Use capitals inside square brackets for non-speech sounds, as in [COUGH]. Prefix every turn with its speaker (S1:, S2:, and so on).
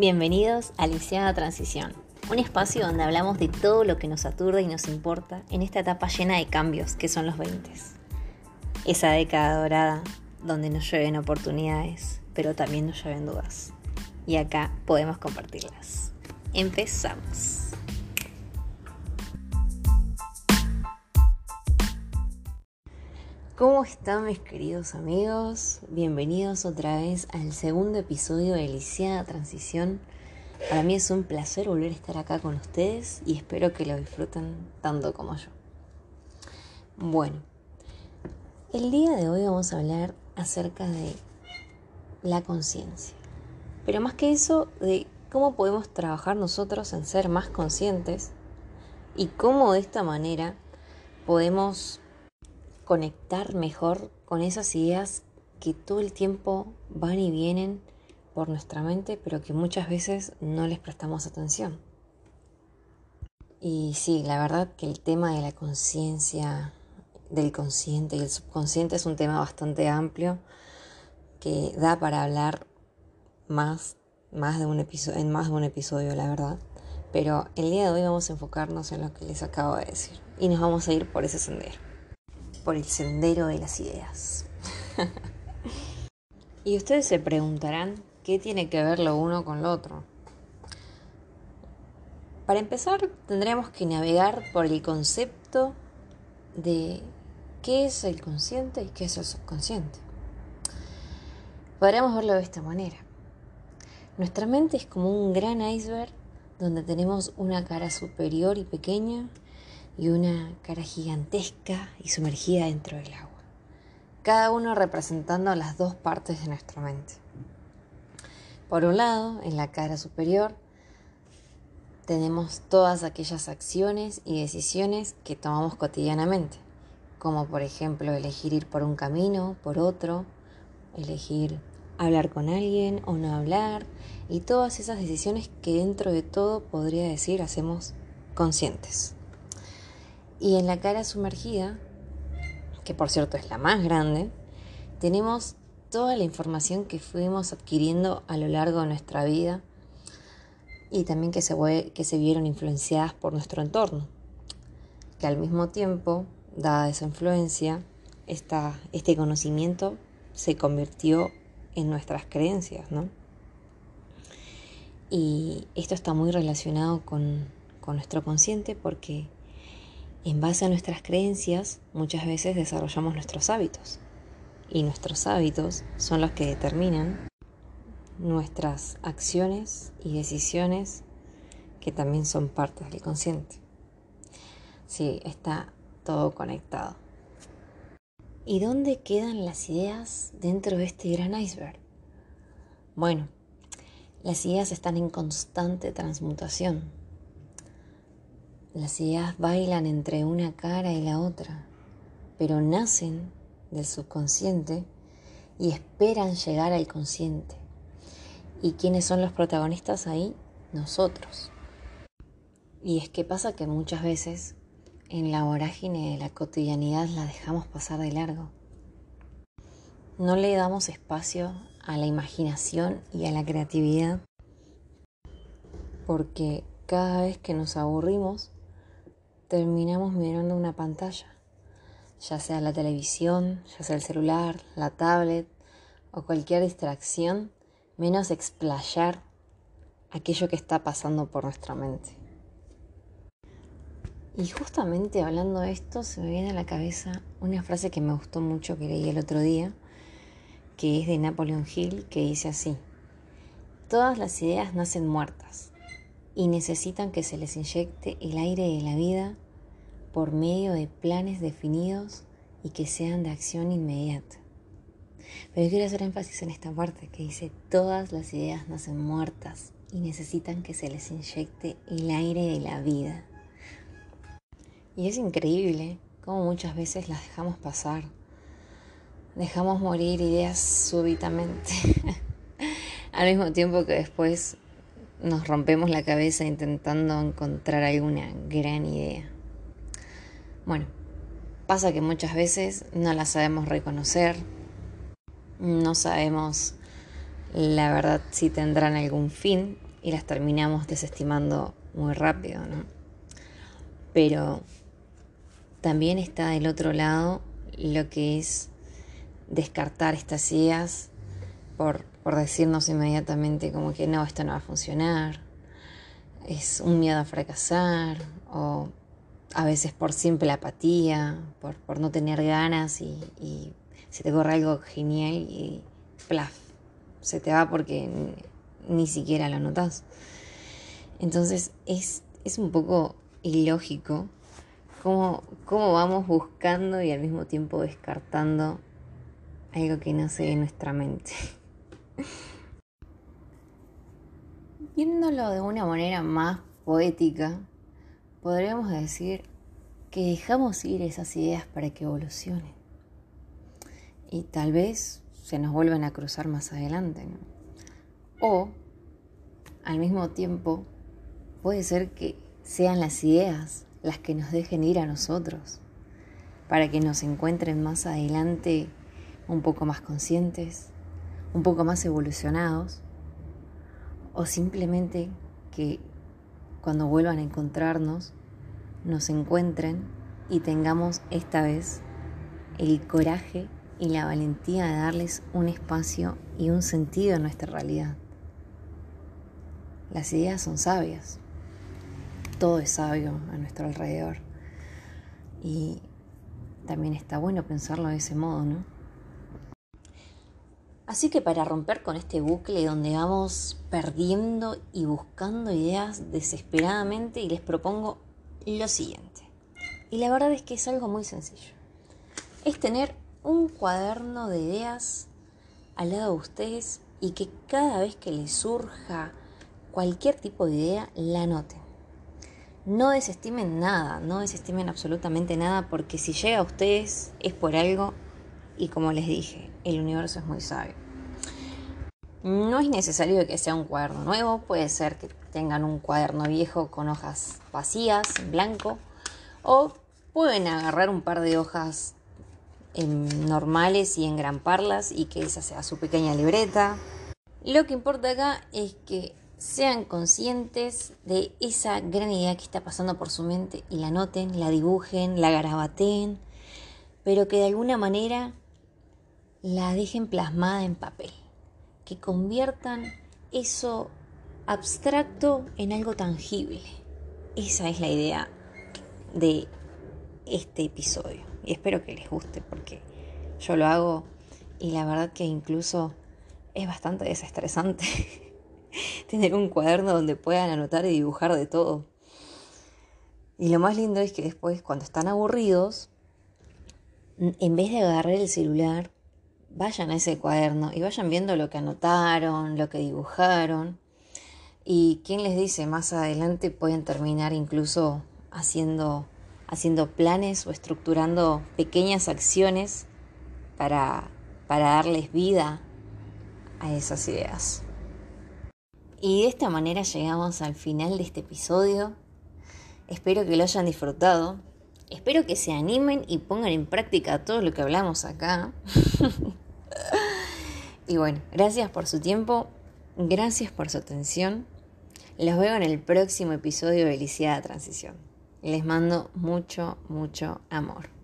S1: Bienvenidos a Lisiada Transición, un espacio donde hablamos de todo lo que nos aturde y nos importa en esta etapa llena de cambios que son los 20. Esa década dorada donde nos llueven oportunidades, pero también nos llueven dudas. Y acá podemos compartirlas. Empezamos. ¿Cómo están mis queridos amigos? Bienvenidos otra vez al segundo episodio de Lisiada Transición. Para mí es un placer volver a estar acá con ustedes y espero que lo disfruten tanto como yo. Bueno, el día de hoy vamos a hablar acerca de la conciencia. Pero más que eso, de cómo podemos trabajar nosotros en ser más conscientes y cómo de esta manera podemos conectar mejor con esas ideas que todo el tiempo van y vienen por nuestra mente, pero que muchas veces no les prestamos atención. Y sí, la verdad que el tema de la conciencia, del consciente y el subconsciente es un tema bastante amplio que da para hablar más, más de un episodio, en más de un episodio, la verdad. Pero el día de hoy vamos a enfocarnos en lo que les acabo de decir y nos vamos a ir por ese sendero por el sendero de las ideas. [LAUGHS] y ustedes se preguntarán qué tiene que ver lo uno con lo otro. Para empezar, tendremos que navegar por el concepto de qué es el consciente y qué es el subconsciente. Podríamos verlo de esta manera. Nuestra mente es como un gran iceberg donde tenemos una cara superior y pequeña y una cara gigantesca y sumergida dentro del agua, cada uno representando las dos partes de nuestra mente. Por un lado, en la cara superior, tenemos todas aquellas acciones y decisiones que tomamos cotidianamente, como por ejemplo elegir ir por un camino, por otro, elegir hablar con alguien o no hablar, y todas esas decisiones que dentro de todo podría decir hacemos conscientes. Y en la cara sumergida, que por cierto es la más grande, tenemos toda la información que fuimos adquiriendo a lo largo de nuestra vida y también que se, que se vieron influenciadas por nuestro entorno. Que al mismo tiempo, dada esa influencia, esta, este conocimiento se convirtió en nuestras creencias, ¿no? Y esto está muy relacionado con, con nuestro consciente porque en base a nuestras creencias, muchas veces desarrollamos nuestros hábitos. Y nuestros hábitos son los que determinan nuestras acciones y decisiones que también son partes del consciente. Sí, está todo conectado. ¿Y dónde quedan las ideas dentro de este gran iceberg? Bueno, las ideas están en constante transmutación las ideas bailan entre una cara y la otra, pero nacen del subconsciente y esperan llegar al consciente. ¿Y quiénes son los protagonistas ahí? Nosotros. Y es que pasa que muchas veces en la vorágine de la cotidianidad la dejamos pasar de largo. No le damos espacio a la imaginación y a la creatividad porque cada vez que nos aburrimos terminamos mirando una pantalla, ya sea la televisión, ya sea el celular, la tablet o cualquier distracción, menos explayar aquello que está pasando por nuestra mente. Y justamente hablando de esto, se me viene a la cabeza una frase que me gustó mucho que leí el otro día, que es de Napoleon Hill, que dice así, todas las ideas nacen muertas y necesitan que se les inyecte el aire de la vida por medio de planes definidos y que sean de acción inmediata. Pero quiero hacer énfasis en esta parte que dice, todas las ideas nacen muertas y necesitan que se les inyecte el aire de la vida. Y es increíble cómo muchas veces las dejamos pasar. Dejamos morir ideas súbitamente. [LAUGHS] Al mismo tiempo que después nos rompemos la cabeza intentando encontrar alguna gran idea. Bueno, pasa que muchas veces no la sabemos reconocer, no sabemos la verdad si tendrán algún fin y las terminamos desestimando muy rápido, ¿no? Pero también está del otro lado lo que es descartar estas ideas por, por decirnos inmediatamente como que no, esto no va a funcionar, es un miedo a fracasar o a veces por simple apatía, por, por no tener ganas y, y, se te corre algo genial y plaf, se te va porque ni, siquiera lo notas. Entonces es, es un poco ilógico cómo, cómo vamos buscando y al mismo tiempo descartando algo que nace en nuestra mente. Viéndolo de una manera más poética, podríamos decir que dejamos ir esas ideas para que evolucionen. Y tal vez se nos vuelvan a cruzar más adelante. O, al mismo tiempo, puede ser que sean las ideas las que nos dejen ir a nosotros, para que nos encuentren más adelante un poco más conscientes, un poco más evolucionados, o simplemente que cuando vuelvan a encontrarnos, nos encuentren y tengamos esta vez el coraje y la valentía de darles un espacio y un sentido a nuestra realidad. Las ideas son sabias, todo es sabio a nuestro alrededor y también está bueno pensarlo de ese modo, ¿no? Así que para romper con este bucle donde vamos perdiendo y buscando ideas desesperadamente y les propongo lo siguiente. Y la verdad es que es algo muy sencillo. Es tener un cuaderno de ideas al lado de ustedes y que cada vez que les surja cualquier tipo de idea la anoten. No desestimen nada, no desestimen absolutamente nada porque si llega a ustedes es por algo y como les dije, el universo es muy sabio. No es necesario que sea un cuaderno nuevo, puede ser que tengan un cuaderno viejo con hojas vacías, blanco, o pueden agarrar un par de hojas normales y engramparlas y que esa sea su pequeña libreta. Lo que importa acá es que sean conscientes de esa gran idea que está pasando por su mente y la noten, la dibujen, la garabateen, pero que de alguna manera la dejen plasmada en papel, que conviertan eso abstracto en algo tangible. Esa es la idea de este episodio y espero que les guste porque yo lo hago y la verdad que incluso es bastante desestresante [LAUGHS] tener un cuaderno donde puedan anotar y dibujar de todo. Y lo más lindo es que después cuando están aburridos, en vez de agarrar el celular, vayan a ese cuaderno y vayan viendo lo que anotaron, lo que dibujaron. Y quién les dice, más adelante pueden terminar incluso haciendo, haciendo planes o estructurando pequeñas acciones para, para darles vida a esas ideas. Y de esta manera llegamos al final de este episodio. Espero que lo hayan disfrutado. Espero que se animen y pongan en práctica todo lo que hablamos acá. [LAUGHS] [LAUGHS] y bueno, gracias por su tiempo, gracias por su atención. Los veo en el próximo episodio de Felicidad de Transición. Les mando mucho, mucho amor.